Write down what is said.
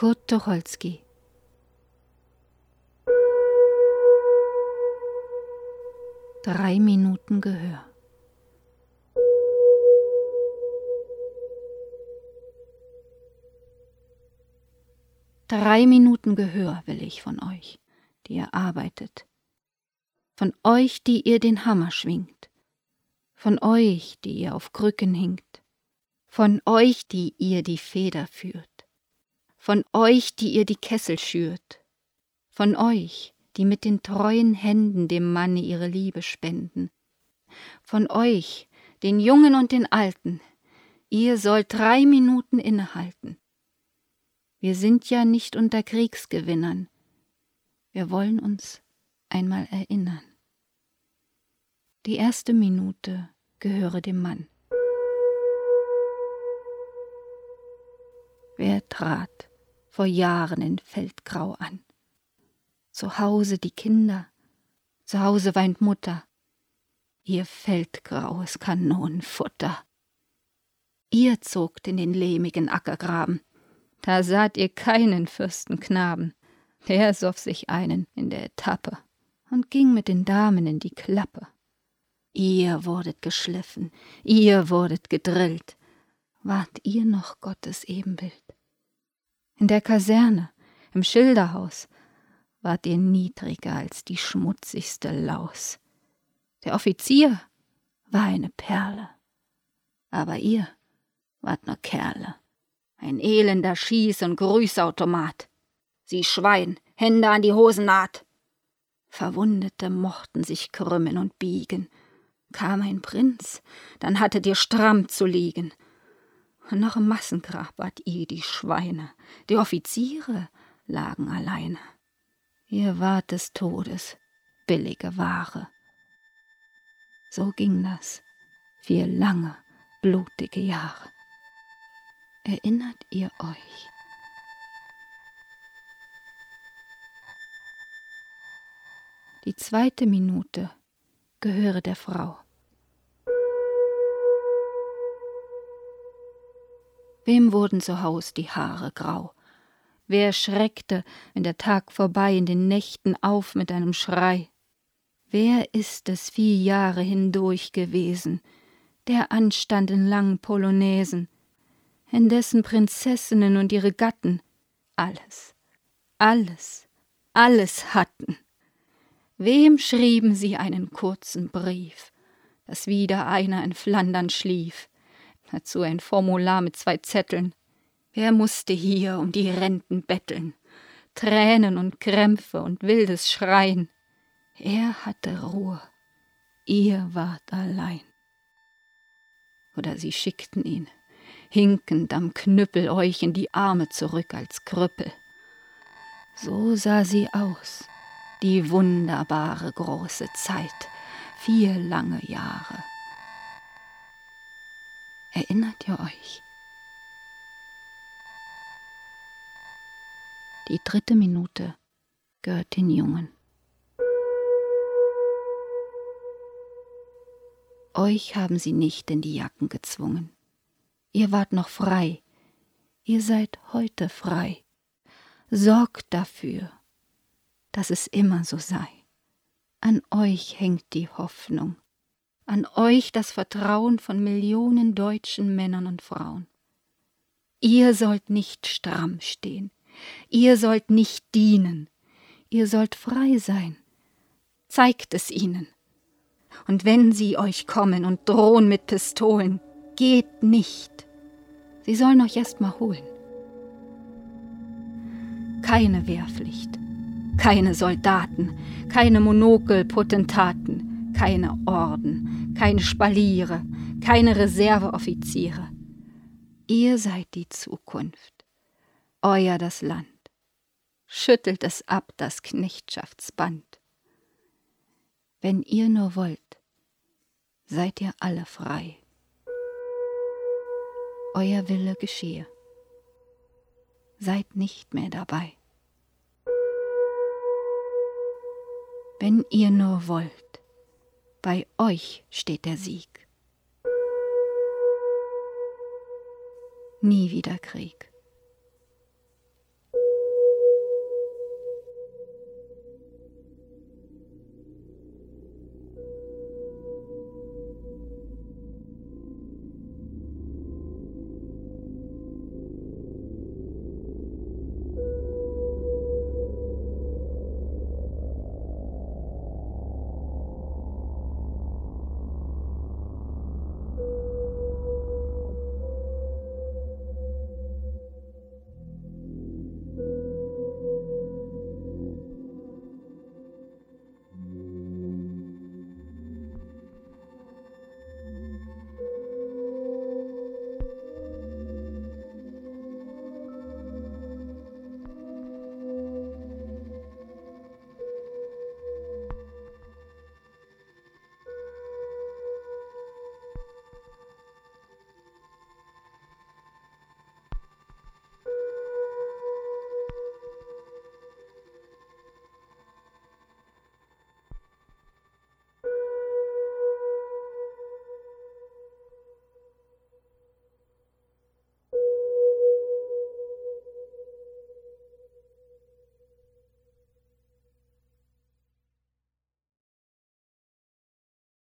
Kurt Tucholsky Drei Minuten Gehör. Drei Minuten Gehör will ich von euch, die ihr arbeitet. Von euch, die ihr den Hammer schwingt. Von euch, die ihr auf Krücken hinkt. Von euch, die ihr die Feder führt. Von euch, die ihr die Kessel schürt. Von euch, die mit den treuen Händen dem Manne ihre Liebe spenden. Von euch, den Jungen und den Alten, ihr sollt drei Minuten innehalten. Wir sind ja nicht unter Kriegsgewinnern. Wir wollen uns einmal erinnern. Die erste Minute gehöre dem Mann. Wer trat vor Jahren in Feldgrau an? Zu Hause die Kinder, zu Hause weint Mutter, ihr feldgraues Kanonenfutter. Ihr zogt in den lehmigen Ackergraben, da saht ihr keinen Fürstenknaben, der soff sich einen in der Etappe und ging mit den Damen in die Klappe. Ihr wurdet geschliffen, ihr wurdet gedrillt, wart ihr noch Gottes Ebenbild. In der Kaserne, im Schilderhaus, wart ihr niedriger als die schmutzigste Laus. Der Offizier war eine Perle, aber ihr wart nur Kerle, ein elender Schieß- und Grüßautomat. Sie Schwein, Hände an die Hosennaht. Verwundete mochten sich krümmen und biegen. Kam ein Prinz, dann hattet ihr stramm zu liegen. Noch im Massengrab wart ihr die Schweine, die Offiziere lagen alleine. Ihr wart des Todes billige Ware. So ging das vier lange, blutige Jahre. Erinnert ihr euch? Die zweite Minute gehöre der Frau. Wem wurden zu Haus die Haare grau? Wer schreckte, wenn der Tag vorbei in den Nächten auf mit einem Schrei? Wer ist es vier Jahre hindurch gewesen, der anstand in langen Polonäsen, in dessen Prinzessinnen und ihre Gatten alles, alles, alles hatten? Wem schrieben sie einen kurzen Brief, dass wieder einer in Flandern schlief, dazu ein Formular mit zwei Zetteln, Wer musste hier um die Renten betteln? Tränen und Krämpfe und wildes Schreien. Er hatte Ruhe, ihr wart allein. Oder sie schickten ihn, hinkend am Knüppel euch in die Arme zurück als Krüppel. So sah sie aus, die wunderbare große Zeit, vier lange Jahre. Erinnert ihr euch? Die dritte Minute gehört den Jungen. Euch haben sie nicht in die Jacken gezwungen. Ihr wart noch frei. Ihr seid heute frei. Sorgt dafür, dass es immer so sei. An euch hängt die Hoffnung, an euch das Vertrauen von Millionen deutschen Männern und Frauen. Ihr sollt nicht stramm stehen, Ihr sollt nicht dienen, ihr sollt frei sein. Zeigt es ihnen. Und wenn sie euch kommen und drohen mit Pistolen, geht nicht. Sie sollen euch erst mal holen. Keine Wehrpflicht, keine Soldaten, keine Monokelpotentaten, keine Orden, keine Spaliere, keine Reserveoffiziere. Ihr seid die Zukunft euer das Land. Schüttelt es ab, das Knechtschaftsband. Wenn ihr nur wollt, seid ihr alle frei. Euer Wille geschehe. Seid nicht mehr dabei. Wenn ihr nur wollt, bei euch steht der Sieg. Nie wieder Krieg.